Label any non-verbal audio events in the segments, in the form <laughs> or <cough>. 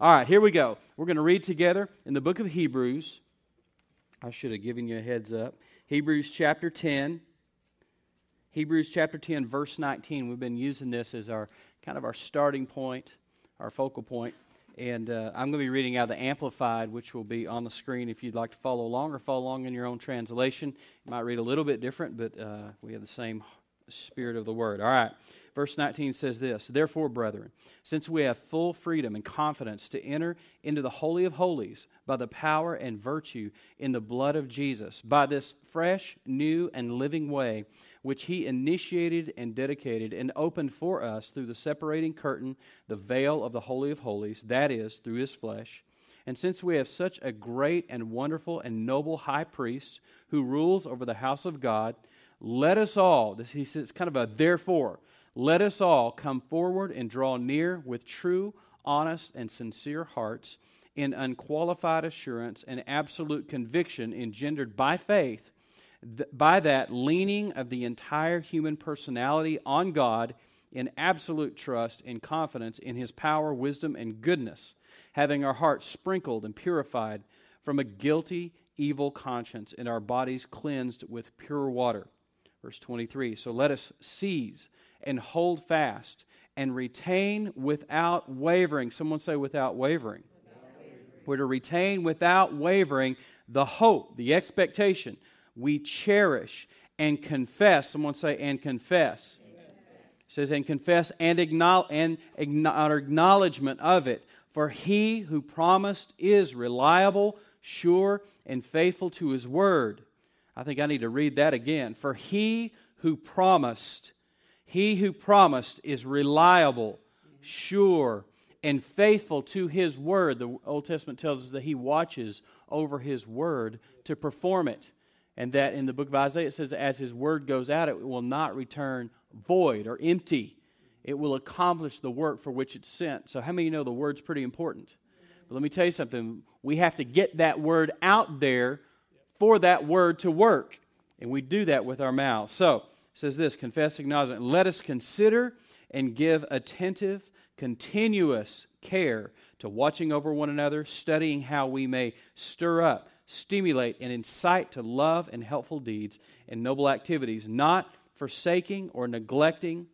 All right, here we go. We're going to read together in the book of Hebrews. I should have given you a heads up. Hebrews chapter 10. Hebrews chapter 10, verse 19. We've been using this as our kind of our starting point, our focal point. And uh, I'm going to be reading out the Amplified, which will be on the screen if you'd like to follow along or follow along in your own translation. You might read a little bit different, but uh, we have the same spirit of the word. All right. Verse 19 says this Therefore, brethren, since we have full freedom and confidence to enter into the Holy of Holies by the power and virtue in the blood of Jesus, by this fresh, new, and living way which he initiated and dedicated and opened for us through the separating curtain, the veil of the Holy of Holies, that is, through his flesh. And since we have such a great and wonderful and noble high priest who rules over the house of God, let us all, this he says kind of a therefore, let us all come forward and draw near with true, honest, and sincere hearts in unqualified assurance and absolute conviction engendered by faith th- by that leaning of the entire human personality on God in absolute trust and confidence in his power, wisdom, and goodness, having our hearts sprinkled and purified from a guilty, evil conscience and our bodies cleansed with pure water. Verse 23 So let us seize and hold fast and retain without wavering. Someone say, without wavering. Without wavering. We're to retain without wavering the hope, the expectation we cherish and confess. Someone say, and confess. Says, and confess and, acknowledge, and acknowledgement of it. For he who promised is reliable, sure, and faithful to his word. I think I need to read that again. For he who promised, he who promised is reliable, sure, and faithful to his word. The Old Testament tells us that he watches over his word to perform it and that in the book of Isaiah it says, as his word goes out, it will not return void or empty. It will accomplish the work for which it's sent. So, how many you know the word's pretty important? But let me tell you something. We have to get that word out there for that word to work. And we do that with our mouths. So, says this confess, acknowledge, let us consider and give attentive, continuous care to watching over one another, studying how we may stir up stimulate, and incite to love and helpful deeds and noble activities, not forsaking or neglecting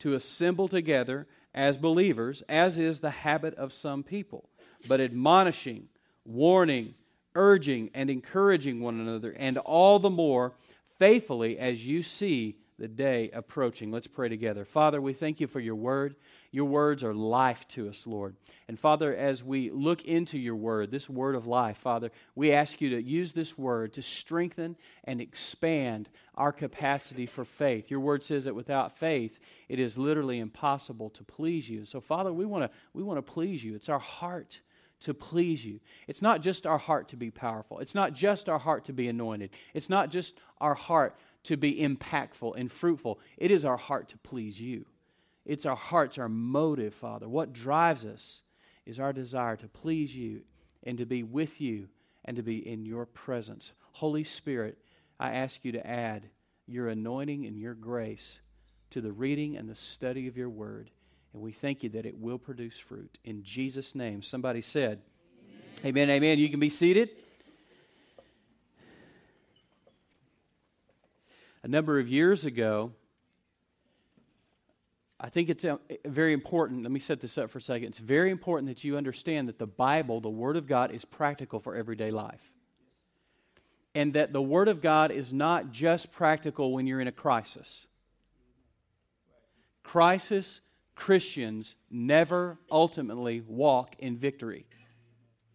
to assemble together as believers, as is the habit of some people, but admonishing, warning, urging, and encouraging one another, and all the more faithfully as you see the day approaching. Let's pray together. Father, we thank you for your word. Your words are life to us, Lord. And Father, as we look into your word, this word of life, Father, we ask you to use this word to strengthen and expand our capacity for faith. Your word says that without faith, it is literally impossible to please you. So, Father, we want to we want to please you. It's our heart to please you. It's not just our heart to be powerful. It's not just our heart to be anointed. It's not just our heart to be impactful and fruitful. It is our heart to please you. It's our hearts, our motive, Father. What drives us is our desire to please you and to be with you and to be in your presence. Holy Spirit, I ask you to add your anointing and your grace to the reading and the study of your word. And we thank you that it will produce fruit. In Jesus' name, somebody said, Amen, amen. amen. You can be seated. A number of years ago, I think it's uh, very important. Let me set this up for a second. It's very important that you understand that the Bible, the Word of God, is practical for everyday life. And that the Word of God is not just practical when you're in a crisis. Crisis Christians never ultimately walk in victory.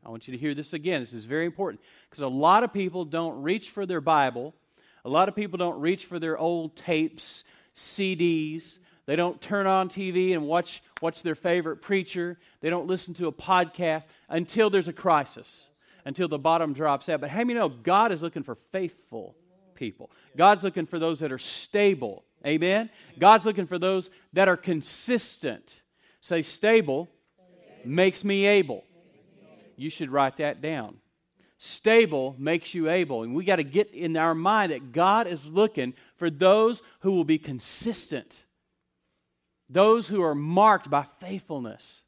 I want you to hear this again. This is very important because a lot of people don't reach for their Bible. A lot of people don't reach for their old tapes, CDs, they don't turn on TV and watch, watch their favorite preacher. They don't listen to a podcast until there's a crisis, until the bottom drops out. But how many know God is looking for faithful people? God's looking for those that are stable. Amen? God's looking for those that are consistent. Say, stable makes me able. You should write that down. Stable makes you able. And we got to get in our mind that God is looking for those who will be consistent those who are marked by faithfulness.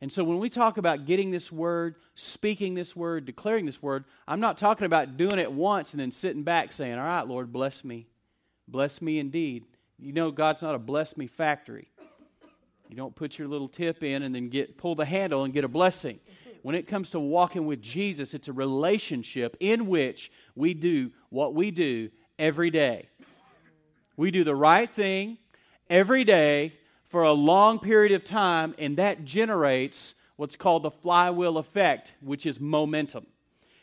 And so when we talk about getting this word, speaking this word, declaring this word, I'm not talking about doing it once and then sitting back saying, All right, Lord, bless me. Bless me indeed. You know, God's not a bless me factory. You don't put your little tip in and then get pull the handle and get a blessing. When it comes to walking with Jesus, it's a relationship in which we do what we do every day. We do the right thing every day for a long period of time, and that generates what's called the flywheel effect, which is momentum.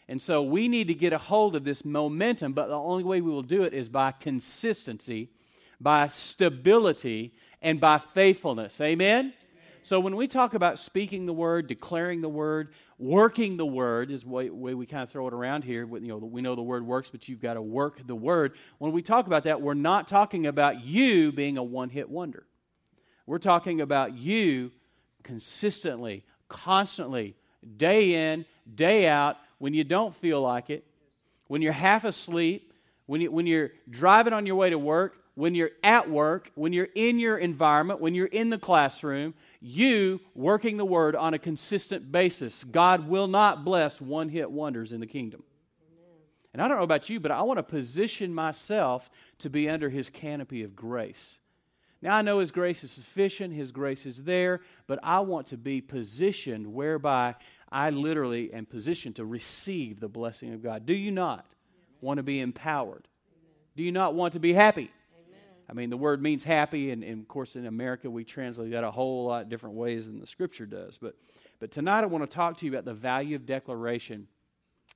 And so we need to get a hold of this momentum, but the only way we will do it is by consistency, by stability, and by faithfulness. Amen? So when we talk about speaking the word, declaring the word, working the word is the way, way we kind of throw it around here. You know, we know the word works, but you've got to work the word. When we talk about that, we're not talking about you being a one-hit wonder. We're talking about you consistently, constantly, day in, day out, when you don't feel like it, when you're half asleep, when, you, when you're driving on your way to work, when you're at work, when you're in your environment, when you're in the classroom, you working the word on a consistent basis. God will not bless one hit wonders in the kingdom. And I don't know about you, but I want to position myself to be under his canopy of grace. Now, I know His grace is sufficient, His grace is there, but I want to be positioned whereby I literally am positioned to receive the blessing of God. Do you not want to be empowered? Do you not want to be happy? I mean, the word means happy, and, and, of course, in America, we translate that a whole lot different ways than the scripture does. But, but tonight, I want to talk to you about the value of declaration.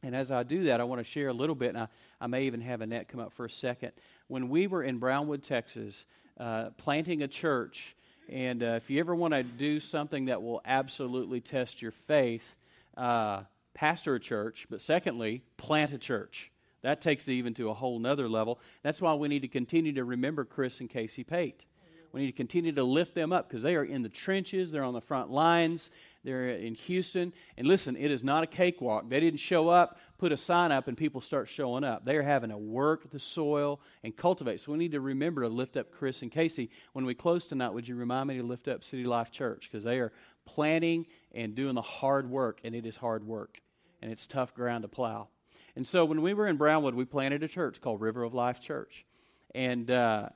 And as I do that, I want to share a little bit, and I, I may even have Annette come up for a second. When we were in Brownwood, Texas, uh, planting a church. And uh, if you ever want to do something that will absolutely test your faith, uh, pastor a church, but secondly, plant a church. That takes it even to a whole nother level. That's why we need to continue to remember Chris and Casey Pate. We need to continue to lift them up because they are in the trenches, they're on the front lines, they're in Houston. And listen, it is not a cakewalk. They didn't show up, put a sign up, and people start showing up. They are having to work the soil and cultivate. So we need to remember to lift up Chris and Casey. When we close tonight, would you remind me to lift up City Life Church? Because they are planning and doing the hard work, and it is hard work, and it's tough ground to plow. And so when we were in Brownwood, we planted a church called River of Life Church. And uh,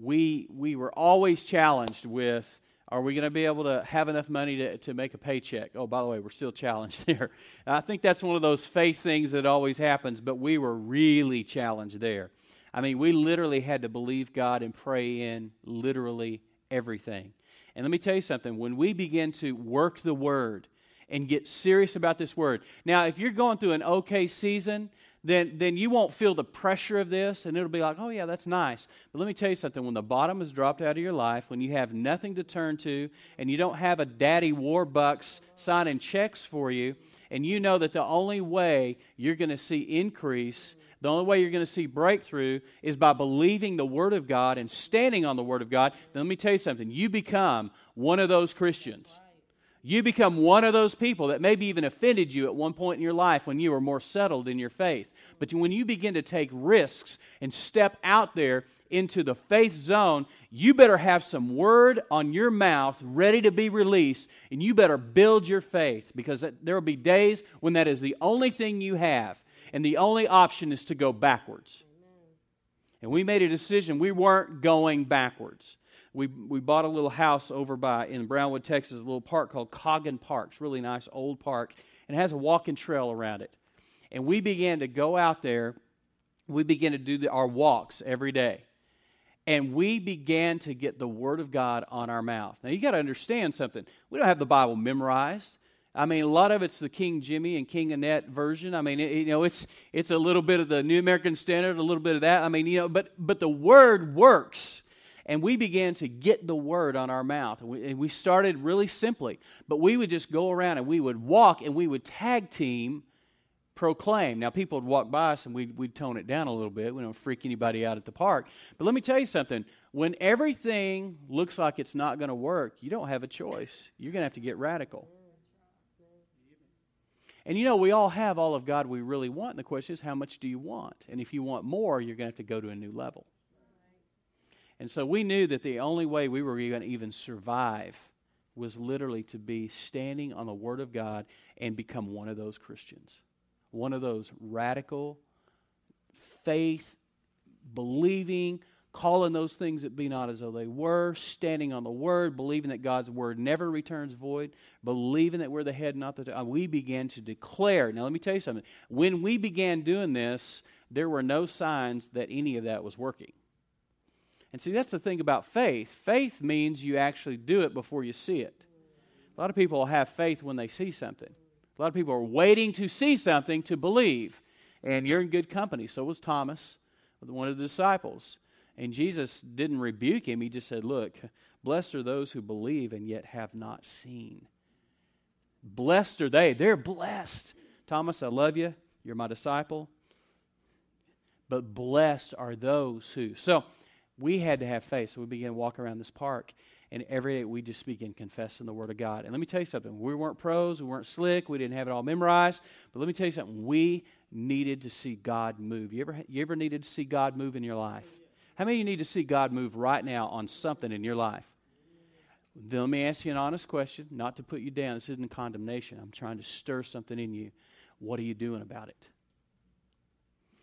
we, we were always challenged with are we going to be able to have enough money to, to make a paycheck? Oh, by the way, we're still challenged <laughs> there. I think that's one of those faith things that always happens, but we were really challenged there. I mean, we literally had to believe God and pray in literally everything. And let me tell you something when we begin to work the word and get serious about this word. Now, if you're going through an okay season, then, then you won't feel the pressure of this, and it'll be like, oh, yeah, that's nice. But let me tell you something when the bottom is dropped out of your life, when you have nothing to turn to, and you don't have a daddy warbucks signing checks for you, and you know that the only way you're going to see increase, the only way you're going to see breakthrough is by believing the Word of God and standing on the Word of God, then let me tell you something. You become one of those Christians. You become one of those people that maybe even offended you at one point in your life when you were more settled in your faith. But when you begin to take risks and step out there into the faith zone, you better have some word on your mouth ready to be released, and you better build your faith because there will be days when that is the only thing you have, and the only option is to go backwards. And we made a decision we weren't going backwards we, we bought a little house over by in Brownwood, Texas, a little park called Coggin Park. It's really nice old park, and it has a walking trail around it. And we began to go out there. We began to do the, our walks every day. And we began to get the Word of God on our mouth. Now, you got to understand something. We don't have the Bible memorized. I mean, a lot of it's the King Jimmy and King Annette version. I mean, it, you know, it's it's a little bit of the New American Standard, a little bit of that. I mean, you know, but but the Word works and we began to get the word on our mouth. And we, and we, started really simply, but we would just go around and we would walk and we would tag team proclaim. Now, people would walk by us and we'd, we'd tone it down a little bit. We don't freak anybody out at the park. But let me tell you something when everything looks like it's not going to work, you don't have a choice. You're going to have to get radical. And you know, we all have all of God we really want. And the question is, how much do you want? And if you want more, you're going to have to go to a new level. And so we knew that the only way we were going to even survive was literally to be standing on the Word of God and become one of those Christians. One of those radical, faith believing, calling those things that be not as though they were, standing on the word, believing that God's word never returns void, believing that we're the head, not the tail. We began to declare. Now, let me tell you something. When we began doing this, there were no signs that any of that was working. And see, that's the thing about faith. Faith means you actually do it before you see it. A lot of people have faith when they see something. A lot of people are waiting to see something to believe. And you're in good company. So was Thomas, one of the disciples. And Jesus didn't rebuke him. He just said, Look, blessed are those who believe and yet have not seen. Blessed are they. They're blessed. Thomas, I love you. You're my disciple. But blessed are those who. So we had to have faith. So we began walking around this park. And every day we just began confessing the Word of God. And let me tell you something. We weren't pros. We weren't slick. We didn't have it all memorized. But let me tell you something. We needed to see God move. You ever, you ever needed to see God move in your life? How many of you need to see God move right now on something in your life? Then let me ask you an honest question, not to put you down. This isn't condemnation. I'm trying to stir something in you. What are you doing about it?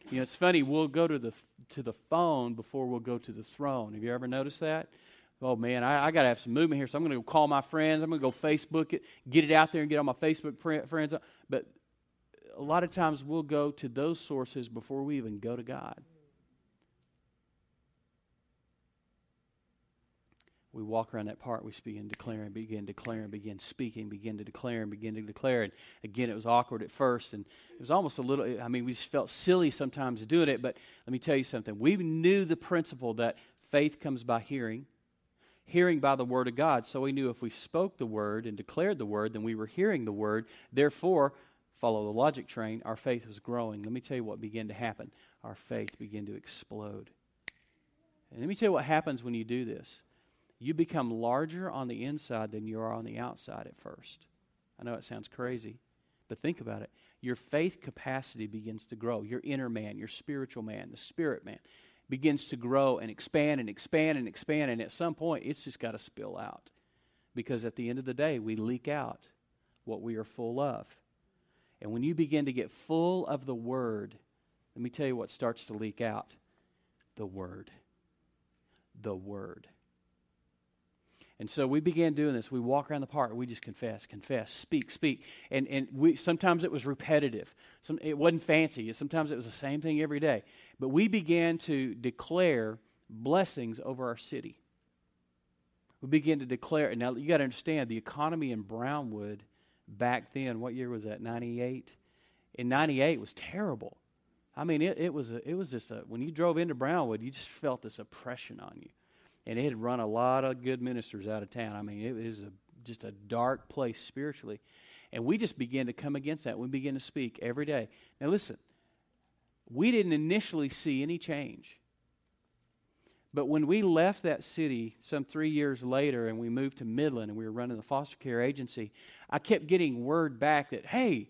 You know, it's funny. We'll go to the to the phone before we'll go to the throne. Have you ever noticed that? Oh man, I, I got to have some movement here, so I'm going to go call my friends. I'm going to go Facebook it, get it out there, and get all my Facebook friends. But a lot of times we'll go to those sources before we even go to God. We walk around that part, we begin declaring, begin declaring, begin speaking, begin to declare, and begin to declare. And again, it was awkward at first, and it was almost a little, I mean, we just felt silly sometimes doing it, but let me tell you something. We knew the principle that faith comes by hearing, hearing by the Word of God. So we knew if we spoke the Word and declared the Word, then we were hearing the Word. Therefore, follow the logic train, our faith was growing. Let me tell you what began to happen. Our faith began to explode. And let me tell you what happens when you do this you become larger on the inside than you are on the outside at first. I know it sounds crazy, but think about it. Your faith capacity begins to grow. Your inner man, your spiritual man, the spirit man begins to grow and expand and expand and expand. And at some point, it's just got to spill out. Because at the end of the day, we leak out what we are full of. And when you begin to get full of the Word, let me tell you what starts to leak out the Word. The Word. And so we began doing this. We walk around the park. We just confess, confess, speak, speak. And, and we, sometimes it was repetitive. Some, it wasn't fancy. Sometimes it was the same thing every day. But we began to declare blessings over our city. We began to declare. Now, you got to understand the economy in Brownwood back then, what year was that? 98? In 98 was terrible. I mean, it, it, was, a, it was just a, when you drove into Brownwood, you just felt this oppression on you and it had run a lot of good ministers out of town. I mean, it was a, just a dark place spiritually. And we just began to come against that. We began to speak every day. Now, listen, we didn't initially see any change. But when we left that city some three years later and we moved to Midland and we were running the foster care agency, I kept getting word back that, hey,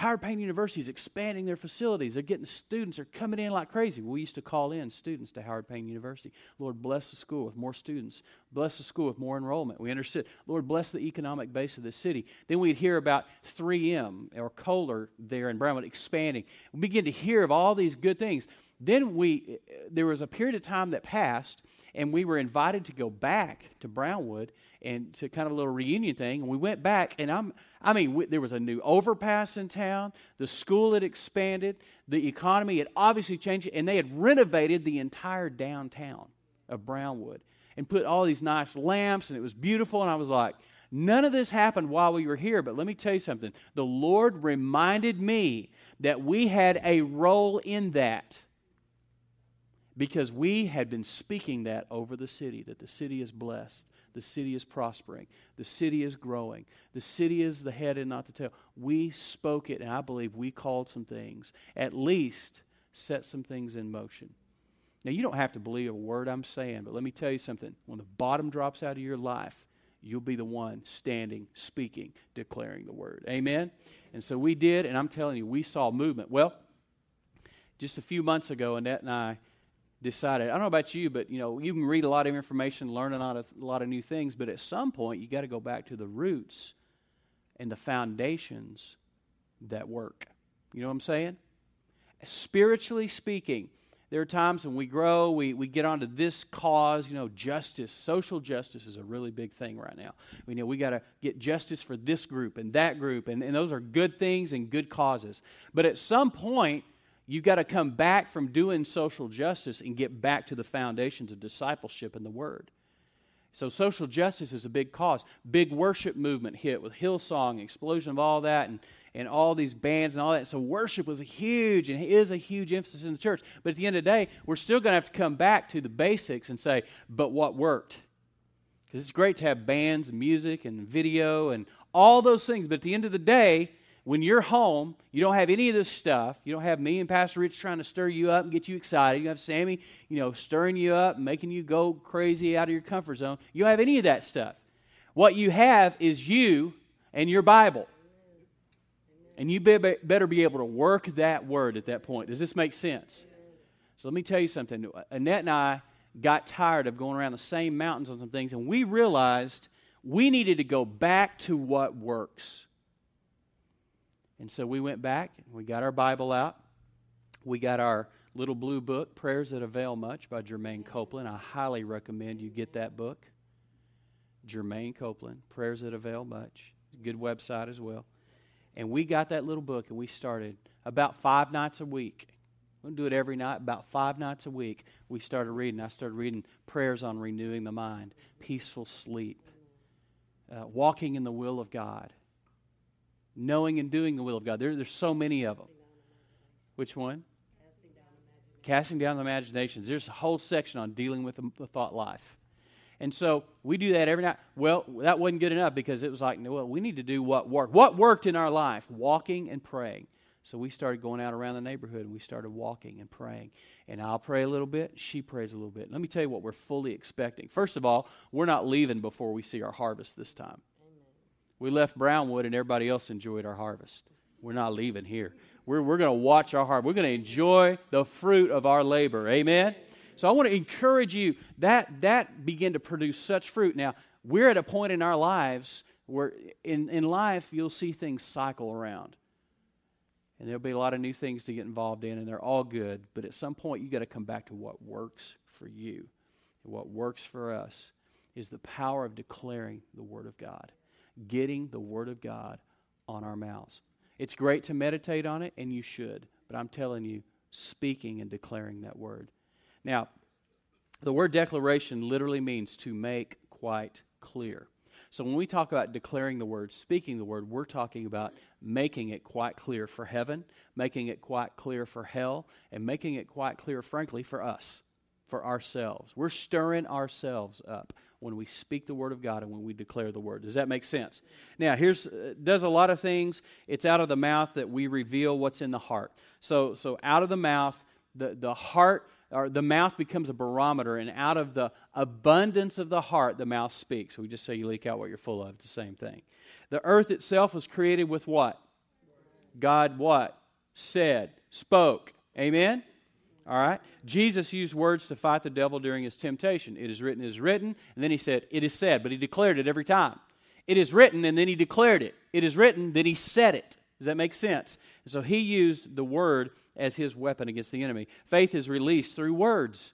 Howard Payne University is expanding their facilities. They're getting students. They're coming in like crazy. We used to call in students to Howard Payne University. Lord, bless the school with more students. Bless the school with more enrollment. We understood. Lord, bless the economic base of the city. Then we'd hear about 3M or Kohler there in Brownwood expanding. We begin to hear of all these good things. Then we, eh, there was a period of time that passed, and we were invited to go back to Brownwood and to kind of a little reunion thing. And we went back, and I'm, I mean, we, there was a new overpass in town. The school had expanded. The economy had obviously changed, and they had renovated the entire downtown of Brownwood and put all these nice lamps, and it was beautiful. And I was like, None of this happened while we were here, but let me tell you something. The Lord reminded me that we had a role in that because we had been speaking that over the city, that the city is blessed, the city is prospering. The city is growing. The city is the head and not the tail. We spoke it, and I believe we called some things, at least set some things in motion. Now, you don't have to believe a word I'm saying, but let me tell you something. When the bottom drops out of your life, you'll be the one standing, speaking, declaring the word. Amen? And so we did, and I'm telling you, we saw movement. Well, just a few months ago, Annette and I decided, I don't know about you, but you know, you can read a lot of information, learn a lot of, a lot of new things, but at some point you got to go back to the roots and the foundations that work. You know what I'm saying? Spiritually speaking, there are times when we grow, we, we get onto this cause, you know, justice. Social justice is a really big thing right now. We know we got to get justice for this group and that group, and, and those are good things and good causes. But at some point, you've got to come back from doing social justice and get back to the foundations of discipleship and the Word. So social justice is a big cause. Big worship movement hit with Hillsong, explosion of all that, and, and all these bands and all that. So worship was a huge and is a huge emphasis in the church. But at the end of the day, we're still going to have to come back to the basics and say, but what worked? Because it's great to have bands and music and video and all those things. But at the end of the day, when you're home, you don't have any of this stuff. You don't have me and Pastor Rich trying to stir you up and get you excited. You have Sammy, you know, stirring you up, making you go crazy out of your comfort zone. You don't have any of that stuff. What you have is you and your Bible. And you better be able to work that word at that point. Does this make sense? So let me tell you something. Annette and I got tired of going around the same mountains on some things, and we realized we needed to go back to what works. And so we went back, we got our Bible out, we got our little blue book, Prayers That Avail Much by Germaine Copeland. I highly recommend you get that book. Germaine Copeland, Prayers That Avail Much. Good website as well. And we got that little book and we started about five nights a week. We don't do it every night, about five nights a week. We started reading. I started reading Prayers on Renewing the Mind, Peaceful Sleep, uh, Walking in the Will of God knowing and doing the will of God. There, there's so many of them. Which one? Casting down the imaginations. There's a whole section on dealing with the thought life. And so we do that every night. Well, that wasn't good enough because it was like, well, we need to do what worked. What worked in our life? Walking and praying. So we started going out around the neighborhood and we started walking and praying. And I'll pray a little bit, she prays a little bit. Let me tell you what we're fully expecting. First of all, we're not leaving before we see our harvest this time. We left Brownwood and everybody else enjoyed our harvest. We're not leaving here. We're, we're going to watch our harvest. We're going to enjoy the fruit of our labor. Amen? So I want to encourage you that that begin to produce such fruit. Now, we're at a point in our lives where in, in life you'll see things cycle around. And there'll be a lot of new things to get involved in, and they're all good. But at some point, you got to come back to what works for you. And what works for us is the power of declaring the Word of God getting the Word of God on our mouths. It's great to meditate on it, and you should, but I'm telling you, speaking and declaring that Word. Now, the word declaration literally means to make quite clear. So when we talk about declaring the word, speaking the word, we're talking about making it quite clear for heaven, making it quite clear for hell, and making it quite clear, frankly, for us, for ourselves. We're stirring ourselves up when we speak the word of God and when we declare the word. Does that make sense? Now, here's uh, does a lot of things. It's out of the mouth that we reveal what's in the heart. So, so out of the mouth, the, the heart or the mouth becomes a barometer, and out of the abundance of the heart, the mouth speaks. We just say you leak out what you're full of. It's the same thing. The earth itself was created with what? God what? Said, spoke. Amen? All right? Jesus used words to fight the devil during his temptation. It is written, it is written. And then he said, it is said, but he declared it every time. It is written, and then he declared it. It is written, then he said it. Does that make sense? And so he used the word as his weapon against the enemy. Faith is released through words.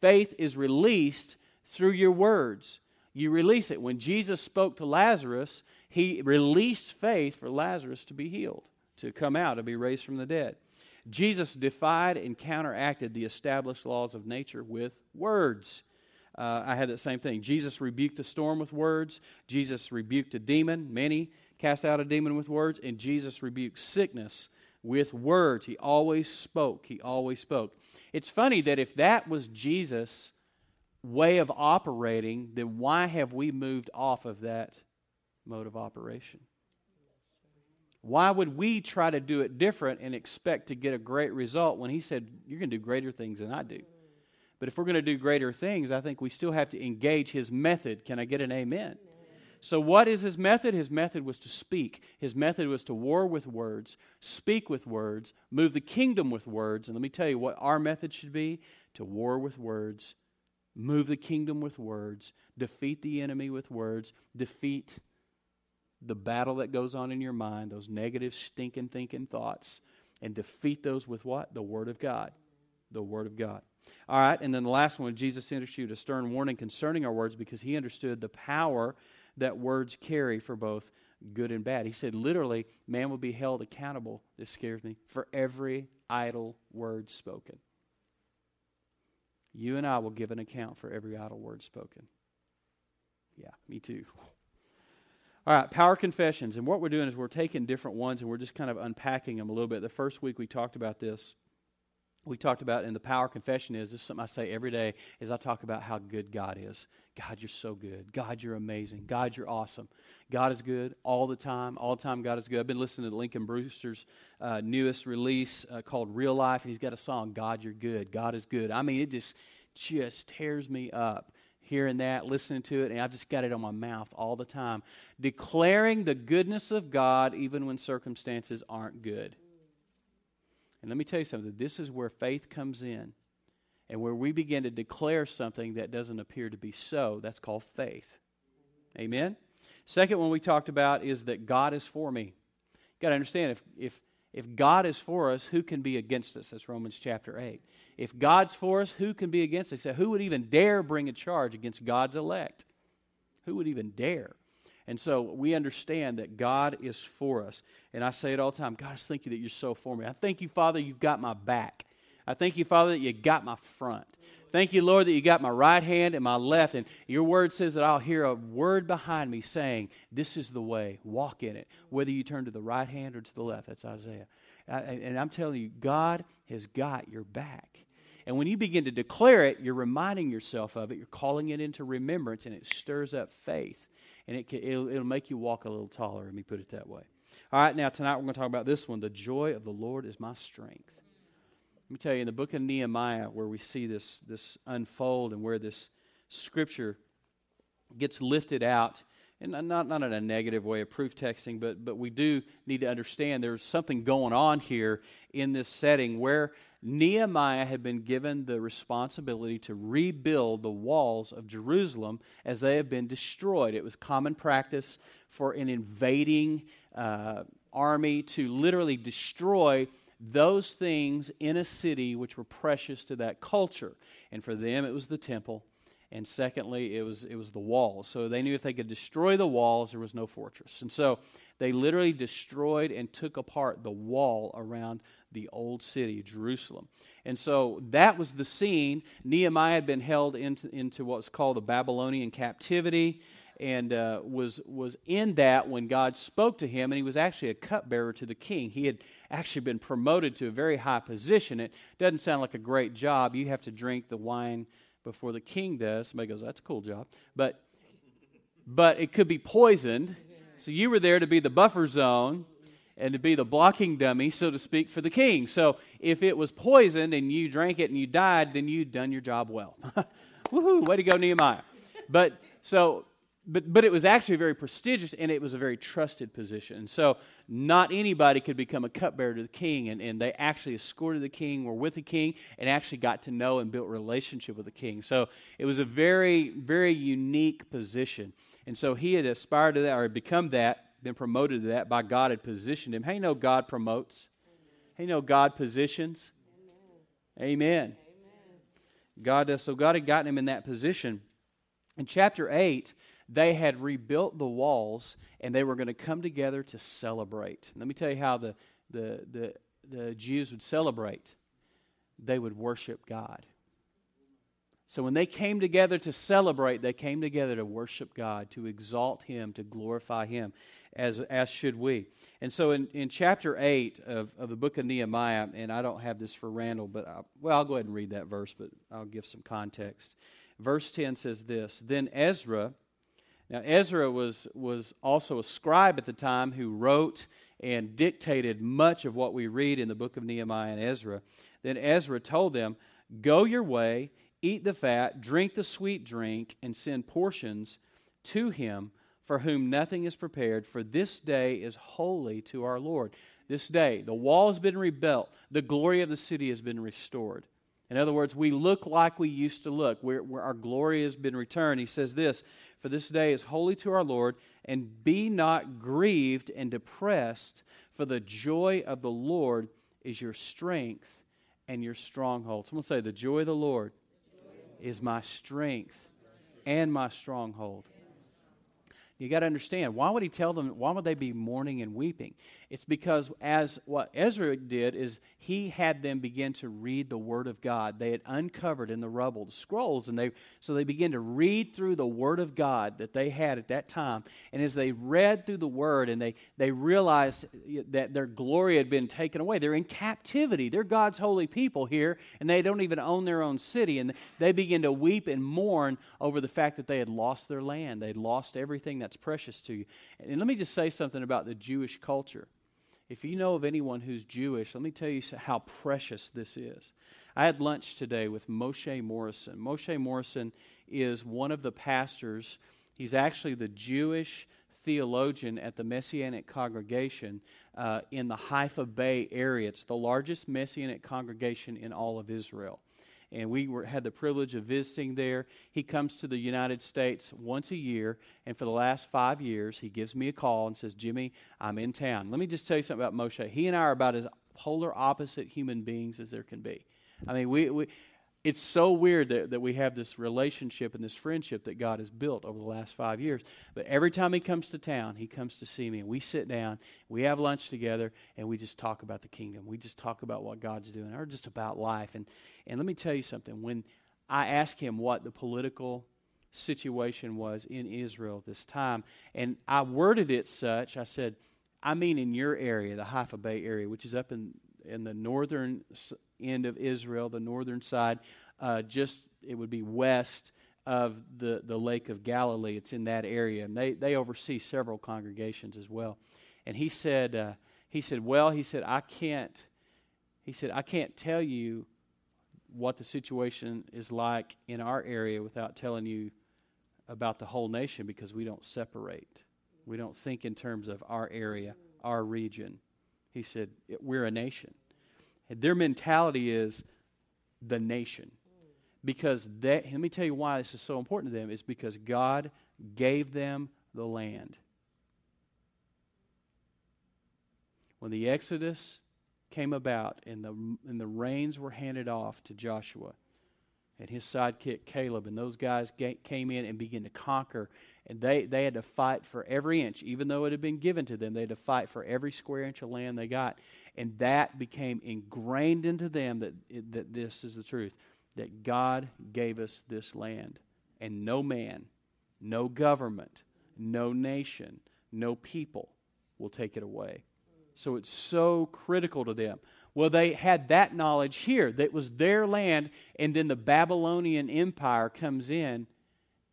Faith is released through your words. You release it. When Jesus spoke to Lazarus, he released faith for Lazarus to be healed, to come out, to be raised from the dead. Jesus defied and counteracted the established laws of nature with words. Uh, I had that same thing. Jesus rebuked a storm with words. Jesus rebuked a demon. Many cast out a demon with words. And Jesus rebuked sickness with words. He always spoke. He always spoke. It's funny that if that was Jesus' way of operating, then why have we moved off of that mode of operation? Why would we try to do it different and expect to get a great result when he said, You're going to do greater things than I do? But if we're going to do greater things, I think we still have to engage his method. Can I get an amen? So, what is his method? His method was to speak. His method was to war with words, speak with words, move the kingdom with words. And let me tell you what our method should be to war with words, move the kingdom with words, defeat the enemy with words, defeat the battle that goes on in your mind, those negative, stinking thinking thoughts, and defeat those with what? The Word of God. The Word of God. All right, and then the last one, Jesus issued a stern warning concerning our words because he understood the power that words carry for both good and bad. He said, literally, man will be held accountable, this scares me, for every idle word spoken. You and I will give an account for every idle word spoken. Yeah, me too. <laughs> All right, power confessions. And what we're doing is we're taking different ones and we're just kind of unpacking them a little bit. The first week we talked about this we talked about in the power confession is this is something I say every day is I talk about how good God is. God, you're so good. God, you're amazing. God, you're awesome. God is good all the time. All the time, God is good. I've been listening to Lincoln Brewster's uh, newest release uh, called Real Life, and he's got a song, God, you're good. God is good. I mean, it just just tears me up hearing that, listening to it, and I've just got it on my mouth all the time. Declaring the goodness of God even when circumstances aren't good. And let me tell you something this is where faith comes in and where we begin to declare something that doesn't appear to be so. That's called faith. Amen? Second one we talked about is that God is for me. You got to understand if, if, if God is for us, who can be against us? That's Romans chapter 8. If God's for us, who can be against us? So who would even dare bring a charge against God's elect? Who would even dare? And so we understand that God is for us. And I say it all the time God, I thank you that you're so for me. I thank you, Father, you've got my back. I thank you, Father, that you got my front. Thank you, Lord, that you got my right hand and my left. And your word says that I'll hear a word behind me saying, This is the way, walk in it, whether you turn to the right hand or to the left. That's Isaiah. And I'm telling you, God has got your back. And when you begin to declare it, you're reminding yourself of it, you're calling it into remembrance, and it stirs up faith and it can, it'll, it'll make you walk a little taller. Let me put it that way. All right, now tonight we're going to talk about this one. The joy of the Lord is my strength. Let me tell you, in the book of Nehemiah, where we see this, this unfold and where this scripture gets lifted out, and not, not in a negative way of proof texting, but, but we do need to understand there's something going on here in this setting where Nehemiah had been given the responsibility to rebuild the walls of Jerusalem as they have been destroyed. It was common practice for an invading uh, army to literally destroy those things in a city which were precious to that culture. And for them, it was the temple. And secondly, it was, it was the walls. So they knew if they could destroy the walls, there was no fortress. And so they literally destroyed and took apart the wall around the old city, Jerusalem. And so that was the scene. Nehemiah had been held into, into what's called the Babylonian captivity and uh, was, was in that when God spoke to him, and he was actually a cupbearer to the king. He had actually been promoted to a very high position. It doesn't sound like a great job. You have to drink the wine before the king does. Somebody goes, That's a cool job. But, but it could be poisoned. So you were there to be the buffer zone and to be the blocking dummy, so to speak, for the king. So if it was poisoned and you drank it and you died, then you'd done your job well. <laughs> Woohoo! Way to go, Nehemiah. But so, but but it was actually very prestigious and it was a very trusted position. So not anybody could become a cupbearer to the king, and, and they actually escorted the king, were with the king, and actually got to know and built relationship with the king. So it was a very very unique position. And so he had aspired to that or had become that been promoted to that by God had positioned him. Hey, no, God promotes. Hey, no, God positions. Amen. Amen. God does. So God had gotten him in that position. In chapter 8, they had rebuilt the walls and they were going to come together to celebrate. Let me tell you how the, the, the, the Jews would celebrate. They would worship God. So when they came together to celebrate, they came together to worship God, to exalt Him, to glorify Him, as, as should we. And so in, in chapter 8 of, of the book of Nehemiah, and I don't have this for Randall, but I, well, I'll go ahead and read that verse, but I'll give some context. Verse 10 says this Then Ezra, now Ezra was, was also a scribe at the time who wrote and dictated much of what we read in the book of Nehemiah and Ezra. Then Ezra told them, Go your way eat the fat, drink the sweet drink, and send portions to him for whom nothing is prepared, for this day is holy to our Lord. This day, the wall has been rebuilt, the glory of the city has been restored. In other words, we look like we used to look. We're, we're, our glory has been returned. He says this For this day is holy to our Lord, and be not grieved and depressed, for the joy of the Lord is your strength and your stronghold. Someone say, The joy of the Lord is my strength and my stronghold. You got to understand, why would he tell them, why would they be mourning and weeping? It's because, as what Ezra did, is he had them begin to read the Word of God. They had uncovered in the rubble the scrolls, and they so they began to read through the Word of God that they had at that time. And as they read through the Word, and they they realized that their glory had been taken away. They're in captivity. They're God's holy people here, and they don't even own their own city. And they begin to weep and mourn over the fact that they had lost their land. They'd lost everything that's precious to you. And let me just say something about the Jewish culture. If you know of anyone who's Jewish, let me tell you how precious this is. I had lunch today with Moshe Morrison. Moshe Morrison is one of the pastors, he's actually the Jewish theologian at the Messianic congregation uh, in the Haifa Bay area. It's the largest Messianic congregation in all of Israel and we were, had the privilege of visiting there. He comes to the United States once a year, and for the last five years, he gives me a call and says, Jimmy, I'm in town. Let me just tell you something about Moshe. He and I are about as polar opposite human beings as there can be. I mean, we, we it's so weird that, that we have this relationship and this friendship that God has built over the last five years. But every time he comes to town, he comes to see me, and we sit down, we have lunch together, and we just talk about the kingdom. We just talk about what God's doing, or just about life. And, and let me tell you something. When I asked him what the political situation was in Israel this time, and I worded it such, I said, I mean in your area, the Haifa Bay area, which is up in in the northern end of Israel, the northern side, uh, just it would be west of the, the Lake of Galilee. It's in that area, and they, they oversee several congregations as well. And he said, uh, he said, well, he said, I can't, he said, I can't tell you what the situation is like in our area without telling you about the whole nation because we don't separate. We don't think in terms of our area, our region. He said, We're a nation. Their mentality is the nation. Because that, let me tell you why this is so important to them, is because God gave them the land. When the Exodus came about and the, and the reins were handed off to Joshua and his sidekick Caleb, and those guys came in and began to conquer and they, they had to fight for every inch, even though it had been given to them, they had to fight for every square inch of land they got. And that became ingrained into them that, that this is the truth that God gave us this land. And no man, no government, no nation, no people will take it away. So it's so critical to them. Well, they had that knowledge here that was their land, and then the Babylonian Empire comes in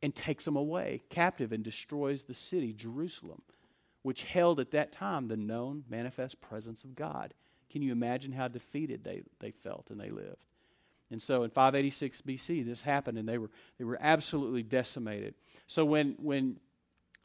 and takes them away captive and destroys the city, Jerusalem, which held at that time the known, manifest presence of God. Can you imagine how defeated they, they felt and they lived? And so in 586 BC, this happened, and they were, they were absolutely decimated. So when, when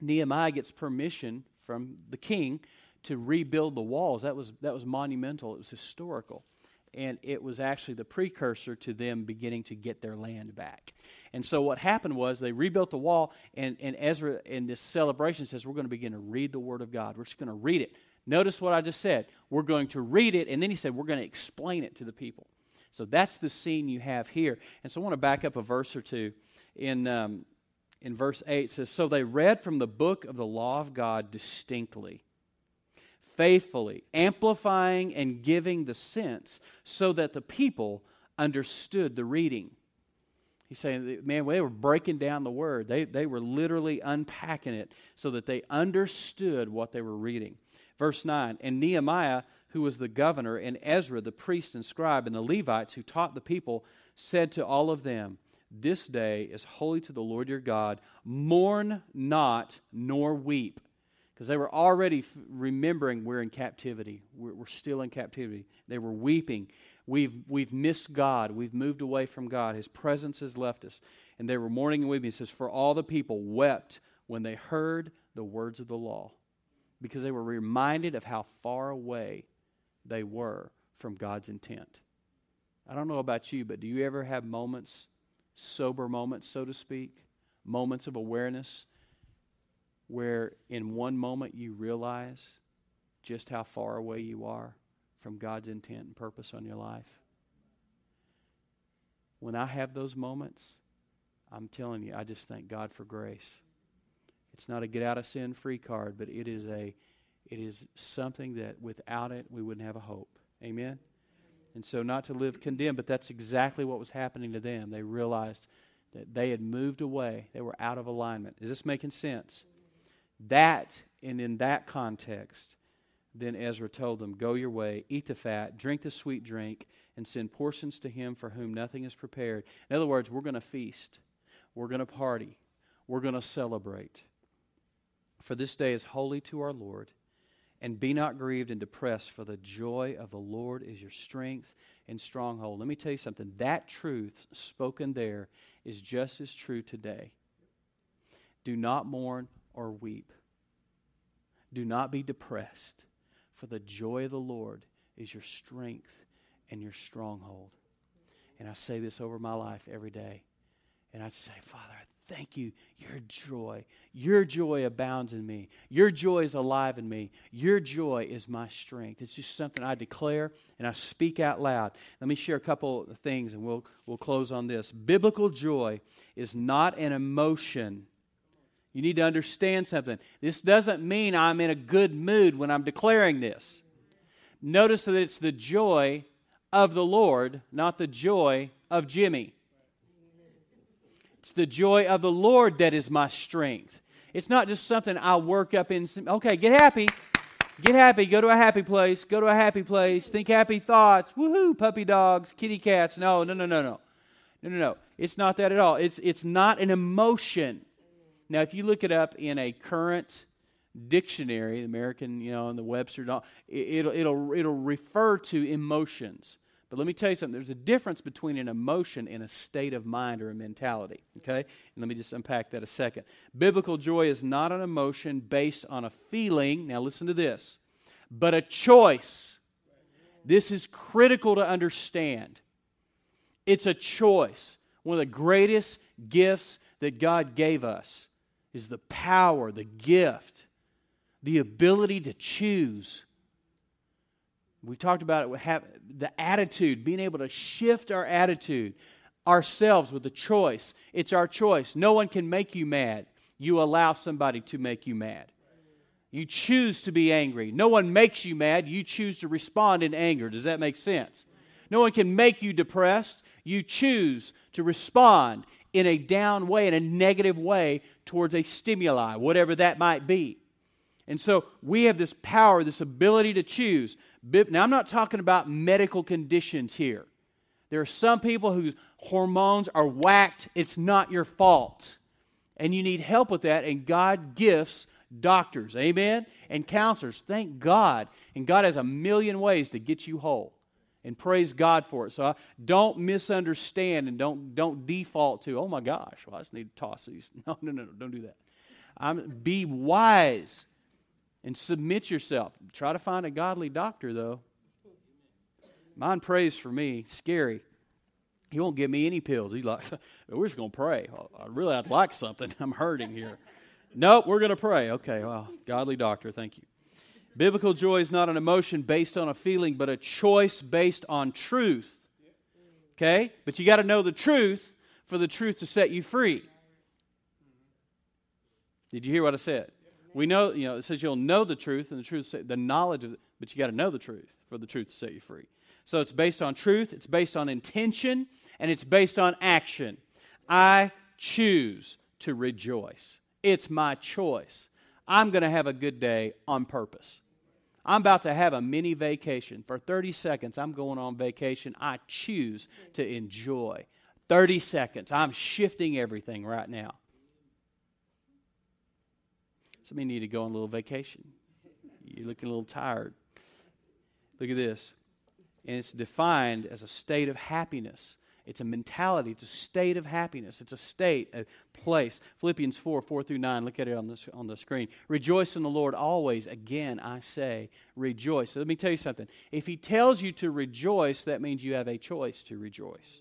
Nehemiah gets permission from the king to rebuild the walls, that was, that was monumental, it was historical. And it was actually the precursor to them beginning to get their land back. And so what happened was they rebuilt the wall, and, and Ezra in this celebration says, We're going to begin to read the Word of God. We're just going to read it. Notice what I just said. We're going to read it, and then he said, We're going to explain it to the people. So that's the scene you have here. And so I want to back up a verse or two. In, um, in verse 8, it says, So they read from the book of the law of God distinctly, faithfully, amplifying and giving the sense so that the people understood the reading. He's saying, man, they were breaking down the word. They, they were literally unpacking it so that they understood what they were reading. Verse 9 And Nehemiah, who was the governor, and Ezra, the priest and scribe, and the Levites who taught the people, said to all of them, This day is holy to the Lord your God. Mourn not, nor weep. Because they were already remembering we're in captivity. We're, we're still in captivity. They were weeping. We've, we've missed God. We've moved away from God. His presence has left us. And they were mourning and weeping. Says, For all the people wept when they heard the words of the law, because they were reminded of how far away they were from God's intent. I don't know about you, but do you ever have moments, sober moments, so to speak, moments of awareness, where in one moment you realize just how far away you are from God's intent and purpose on your life? When I have those moments, I'm telling you, I just thank God for grace. It's not a get out of sin free card, but it is a it is something that without it we wouldn't have a hope. Amen. And so not to live condemned, but that's exactly what was happening to them. They realized that they had moved away. They were out of alignment. Is this making sense? That and in that context, then Ezra told them, Go your way, eat the fat, drink the sweet drink, and send portions to him for whom nothing is prepared. In other words, we're going to feast, we're going to party, we're going to celebrate. For this day is holy to our Lord. And be not grieved and depressed, for the joy of the Lord is your strength and stronghold. Let me tell you something. That truth spoken there is just as true today. Do not mourn or weep. Do not be depressed, for the joy of the Lord is your strength and your stronghold. And I say this over my life every day. And I say, Father, I Thank you. Your joy. Your joy abounds in me. Your joy is alive in me. Your joy is my strength. It's just something I declare and I speak out loud. Let me share a couple of things and we'll, we'll close on this. Biblical joy is not an emotion. You need to understand something. This doesn't mean I'm in a good mood when I'm declaring this. Notice that it's the joy of the Lord, not the joy of Jimmy. It's the joy of the Lord that is my strength. It's not just something I work up in. Okay, get happy. Get happy. Go to a happy place. Go to a happy place. Think happy thoughts. Woohoo, puppy dogs, kitty cats. No, no, no, no, no. No, no, no. It's not that at all. It's, it's not an emotion. Now, if you look it up in a current dictionary, American, you know, in the Webster, it'll, it'll, it'll refer to emotions. But let me tell you something. There's a difference between an emotion and a state of mind or a mentality. Okay? And let me just unpack that a second. Biblical joy is not an emotion based on a feeling. Now, listen to this. But a choice. This is critical to understand. It's a choice. One of the greatest gifts that God gave us is the power, the gift, the ability to choose we talked about it, the attitude, being able to shift our attitude ourselves with a choice. It's our choice. No one can make you mad. You allow somebody to make you mad. You choose to be angry. No one makes you mad. You choose to respond in anger. Does that make sense? No one can make you depressed. You choose to respond in a down way, in a negative way, towards a stimuli, whatever that might be. And so we have this power, this ability to choose. Now, I'm not talking about medical conditions here. There are some people whose hormones are whacked. It's not your fault. And you need help with that, and God gifts doctors, amen, and counselors. Thank God. And God has a million ways to get you whole. And praise God for it. So I, don't misunderstand and don't, don't default to, oh my gosh, well, I just need to toss these. <laughs> No, no, no, no, don't do that. I'm, be wise and submit yourself. Try to find a godly doctor, though. Mine prays for me. Scary. He won't give me any pills. He's like, <laughs> we're just to pray. I really, I'd like something. <laughs> I'm hurting here. nope, we're to pray. Okay, well, godly doctor, thank you. Biblical joy is not an emotion based on a feeling, but a choice based on truth. Okay? But you got to know the truth for the truth to set you free. Did you hear what I said? We know, you know, it says you'll know the truth, and the truth, the knowledge of it, but you got to know the truth for the truth to set you free. So it's based on truth, it's based on intention, and it's based on action. I choose to rejoice. It's my choice. I'm going to have a good day on purpose. I'm about to have a mini vacation. For 30 seconds, I'm going on vacation. I choose to enjoy. 30 seconds. I'm shifting everything right now. Some of you need to go on a little vacation. You're looking a little tired. Look at this. And it's defined as a state of happiness. It's a mentality, it's a state of happiness, it's a state, a place. Philippians 4 4 through 9, look at it on the, on the screen. Rejoice in the Lord always. Again, I say, rejoice. So let me tell you something. If He tells you to rejoice, that means you have a choice to rejoice.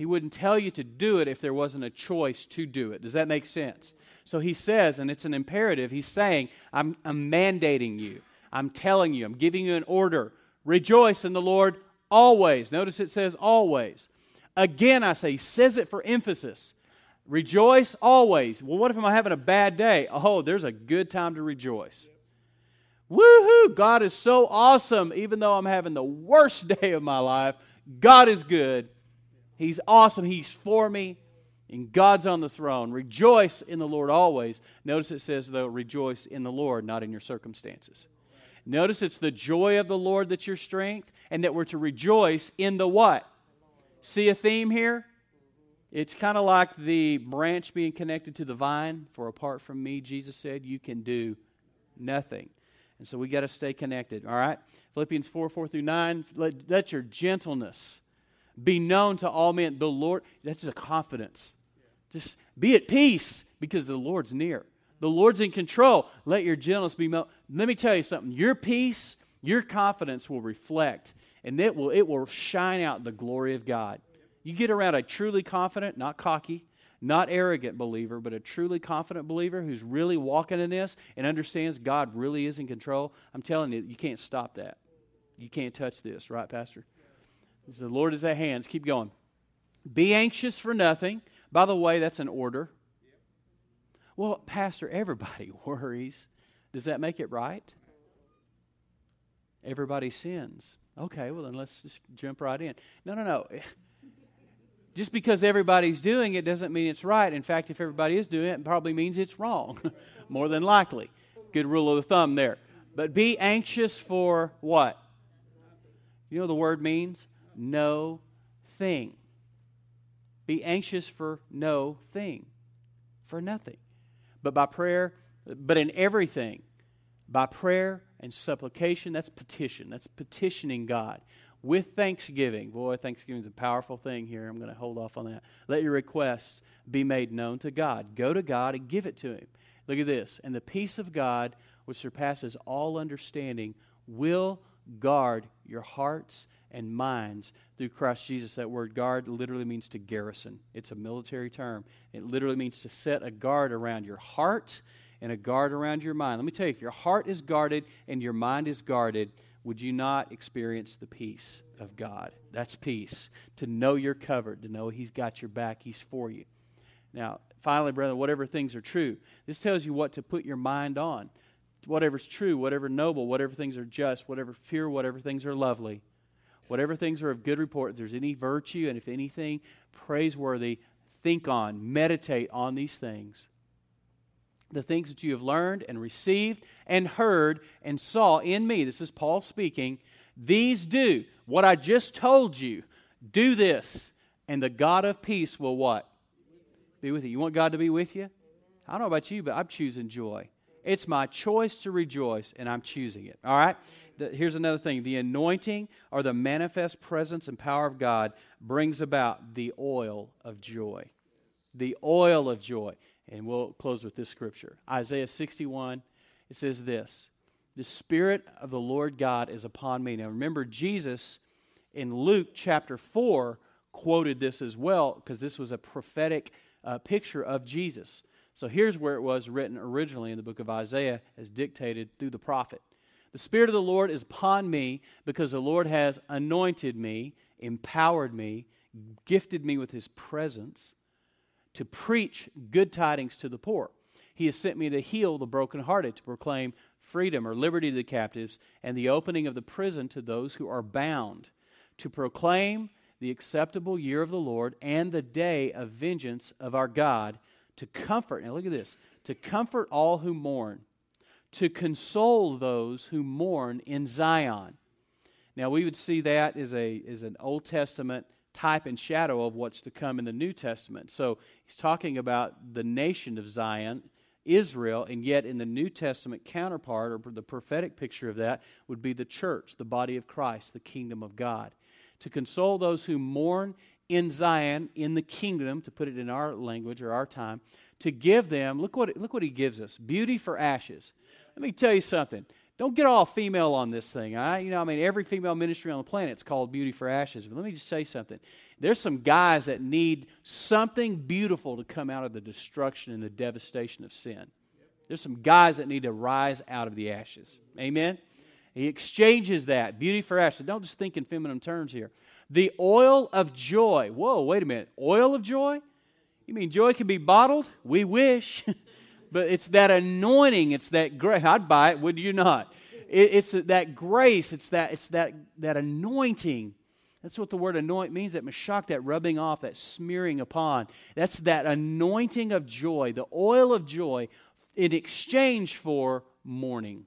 He wouldn't tell you to do it if there wasn't a choice to do it. Does that make sense? So he says, and it's an imperative, he's saying, I'm, I'm mandating you. I'm telling you, I'm giving you an order. Rejoice in the Lord always. Notice it says always. Again, I say, says it for emphasis. Rejoice always. Well, what if I'm having a bad day? Oh, there's a good time to rejoice. Woohoo! God is so awesome. Even though I'm having the worst <laughs> day of my life, God is good He's awesome. He's for me. And God's on the throne. Rejoice in the Lord always. Notice it says, though, rejoice in the Lord, not in your circumstances. Notice it's the joy of the Lord that's your strength, and that we're to rejoice in the what? See a theme here? It's kind of like the branch being connected to the vine. For apart from me, Jesus said, you can do nothing. And so we got to stay connected, all right? Philippians 4 4 through 9. Let, let your gentleness be known to all men. The Lord, that's a confidence. Just be at peace because the Lord's near. The Lord's in control. Let your gentleness be known. Let me tell you something. Your peace, your confidence will reflect, and it will, it will shine out the glory of God. You get around a truly confident, not cocky, not arrogant believer, but a truly confident believer who's really walking in this and understands God really is in control. I'm telling you, you can't stop that. You can't touch this, right, Pastor? The Lord is at hands. keep going. Be anxious for nothing. By the way, that's an order. Well, Pastor, everybody <laughs> worries. Does that make it right? Everybody sins. Okay, well, then let's just jump right in. No, no, no. <laughs> Just because everybody's doing it doesn't mean it's right. In fact, if everybody is doing it, it probably means it's wrong, <laughs> more than likely. Good rule of the thumb there. But be anxious for what? You know the word means? no thing. Be anxious for no thing, for nothing. But by prayer, but in everything, by prayer and supplication, that's petition. That's petitioning God. With thanksgiving. Boy, thanksgiving is a powerful thing here. I'm going to hold off on that. Let your requests be made known to God. Go to God and give it to Him. Look at this. And the peace of God, which surpasses all understanding, will guard your hearts and minds through Christ Jesus. That word guard literally means to garrison, it's a military term. It literally means to set a guard around your heart and a guard around your mind. Let me tell you, if your heart is guarded and your mind is guarded, would you not experience the peace of God? That's peace. To know you're covered, to know He's got your back, He's for you. Now, finally, brother, whatever things are true, this tells you what to put your mind on. Whatever's true, whatever noble, whatever things are just, whatever pure, whatever things are lovely, whatever things are of good report, if there's any virtue and if anything praiseworthy, think on, meditate on these things. The things that you have learned and received and heard and saw in me. This is Paul speaking. These do. What I just told you, do this. And the God of peace will what? Be with you. You want God to be with you? I don't know about you, but I'm choosing joy. It's my choice to rejoice, and I'm choosing it. All right? The, here's another thing the anointing or the manifest presence and power of God brings about the oil of joy. The oil of joy. And we'll close with this scripture Isaiah 61. It says this The Spirit of the Lord God is upon me. Now remember, Jesus in Luke chapter 4 quoted this as well because this was a prophetic uh, picture of Jesus. So here's where it was written originally in the book of Isaiah as dictated through the prophet. The Spirit of the Lord is upon me because the Lord has anointed me, empowered me, gifted me with his presence to preach good tidings to the poor. He has sent me to heal the brokenhearted, to proclaim freedom or liberty to the captives, and the opening of the prison to those who are bound, to proclaim the acceptable year of the Lord and the day of vengeance of our God to comfort, now look at this, to comfort all who mourn, to console those who mourn in Zion. Now, we would see that as, a, as an Old Testament type and shadow of what's to come in the New Testament. So he's talking about the nation of Zion, Israel, and yet in the New Testament counterpart, or the prophetic picture of that, would be the church, the body of Christ, the kingdom of God to console those who mourn in Zion, in the kingdom, to put it in our language or our time, to give them, look what, look what he gives us beauty for ashes. Let me tell you something. Don't get all female on this thing. I, you know, I mean, every female ministry on the planet is called Beauty for Ashes. But let me just say something. There's some guys that need something beautiful to come out of the destruction and the devastation of sin. There's some guys that need to rise out of the ashes. Amen? He exchanges that beauty for ashes. Don't just think in feminine terms here. The oil of joy. Whoa, wait a minute. Oil of joy? You mean joy can be bottled? We wish. <laughs> but it's that anointing. It's that grace. I'd buy it, would you not? It, it's that grace. It's that, it's that, that anointing. That's what the word anoint means that mashak, that rubbing off, that smearing upon. That's that anointing of joy, the oil of joy in exchange for mourning.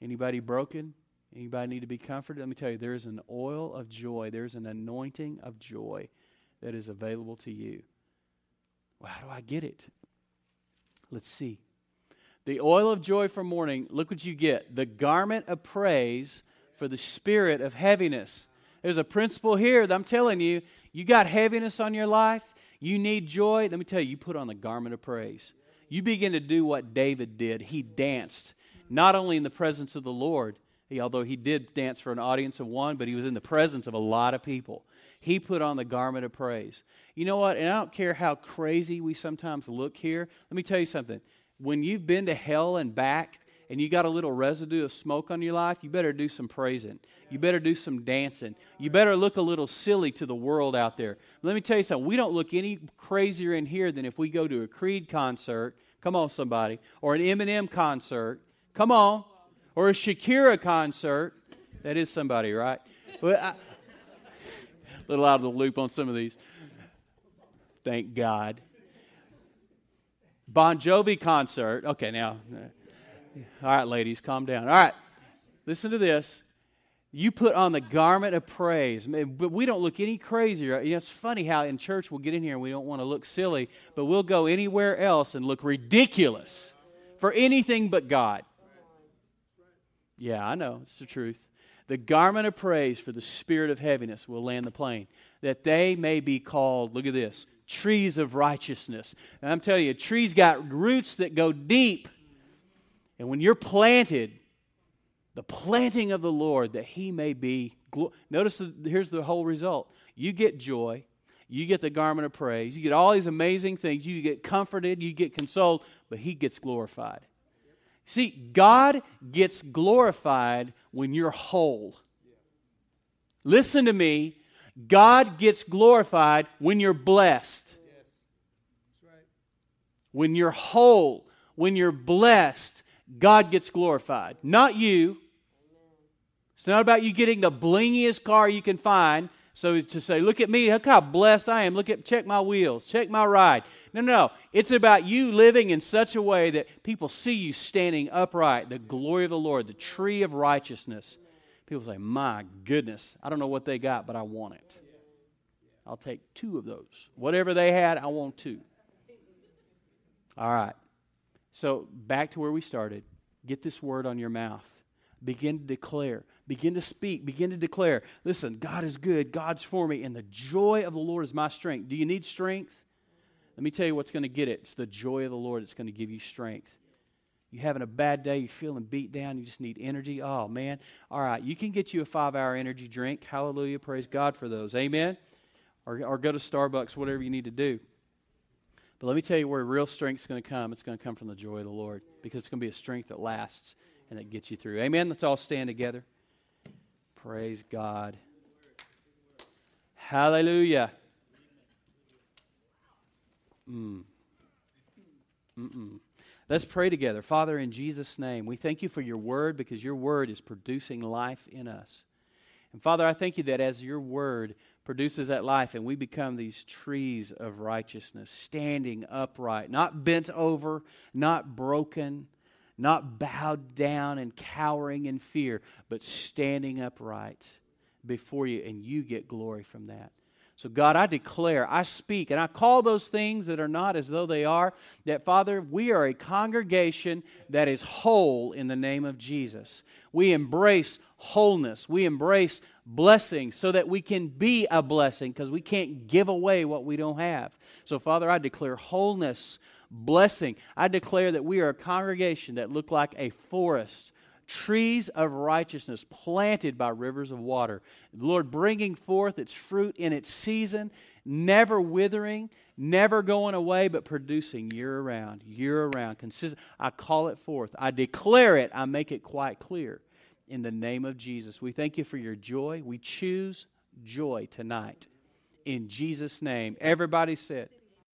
Anybody broken? Anybody need to be comforted? Let me tell you, there is an oil of joy. There's an anointing of joy that is available to you. Well, how do I get it? Let's see. The oil of joy for mourning, look what you get the garment of praise for the spirit of heaviness. There's a principle here that I'm telling you. You got heaviness on your life, you need joy. Let me tell you, you put on the garment of praise. You begin to do what David did. He danced, not only in the presence of the Lord, although he did dance for an audience of one, but he was in the presence of a lot of people. He put on the garment of praise. You know what? And I don't care how crazy we sometimes look here. Let me tell you something. When you've been to hell and back, and you got a little residue of smoke on your life, you better do some praising. You better do some dancing. You better look a little silly to the world out there. Let me tell you something. We don't look any crazier in here than if we go to a Creed concert. Come on, somebody. Or an Eminem concert. Come on. Or a Shakira concert. That is somebody, right? But I, little out of the loop on some of these. Thank God. Bon Jovi concert. Okay, now uh, all right, ladies, calm down. All right, listen to this. You put on the garment of praise, but we don't look any crazier. You know, it's funny how in church we'll get in here and we don't want to look silly, but we'll go anywhere else and look ridiculous for anything but God. Yeah, I know, it's the truth. The garment of praise for the spirit of heaviness will land the plane, that they may be called, look at this, trees of righteousness. And I'm telling you, trees got roots that go deep. And when you're planted, the planting of the Lord, that He may be. Notice the, here's the whole result you get joy, you get the garment of praise, you get all these amazing things, you get comforted, you get consoled, but He gets glorified. See, God gets glorified when you're whole. Listen to me. God gets glorified when you're blessed. When you're whole, when you're blessed, God gets glorified, not you. It's not about you getting the blingiest car you can find. So to say, look at me, look how blessed I am. Look at, check my wheels, check my ride. No, no, no. It's about you living in such a way that people see you standing upright, the glory of the Lord, the tree of righteousness. People say, my goodness, I don't know what they got, but I want it. I'll take two of those. Whatever they had, I want two. All right. So, back to where we started. Get this word on your mouth. Begin to declare. Begin to speak. Begin to declare. Listen, God is good. God's for me. And the joy of the Lord is my strength. Do you need strength? Let me tell you what's going to get it. It's the joy of the Lord that's going to give you strength. You having a bad day, you're feeling beat down, you just need energy. Oh, man. All right, you can get you a five hour energy drink. Hallelujah. Praise God for those. Amen. Or, or go to Starbucks, whatever you need to do. But let me tell you where real strength is going to come. It's going to come from the joy of the Lord because it's going to be a strength that lasts and that gets you through. Amen. Let's all stand together. Praise God. Hallelujah. Mm. Let's pray together. Father, in Jesus' name, we thank you for your word because your word is producing life in us. And Father, I thank you that as your word produces that life, and we become these trees of righteousness, standing upright, not bent over, not broken, not bowed down and cowering in fear, but standing upright before you, and you get glory from that. So, God, I declare, I speak, and I call those things that are not as though they are, that, Father, we are a congregation that is whole in the name of Jesus. We embrace wholeness, we embrace blessing so that we can be a blessing because we can't give away what we don't have. So, Father, I declare wholeness, blessing. I declare that we are a congregation that look like a forest trees of righteousness planted by rivers of water. Lord, bringing forth its fruit in its season, never withering, never going away, but producing year around, year around. Consistent. I call it forth. I declare it. I make it quite clear in the name of Jesus. We thank you for your joy. We choose joy tonight. In Jesus' name. Everybody said,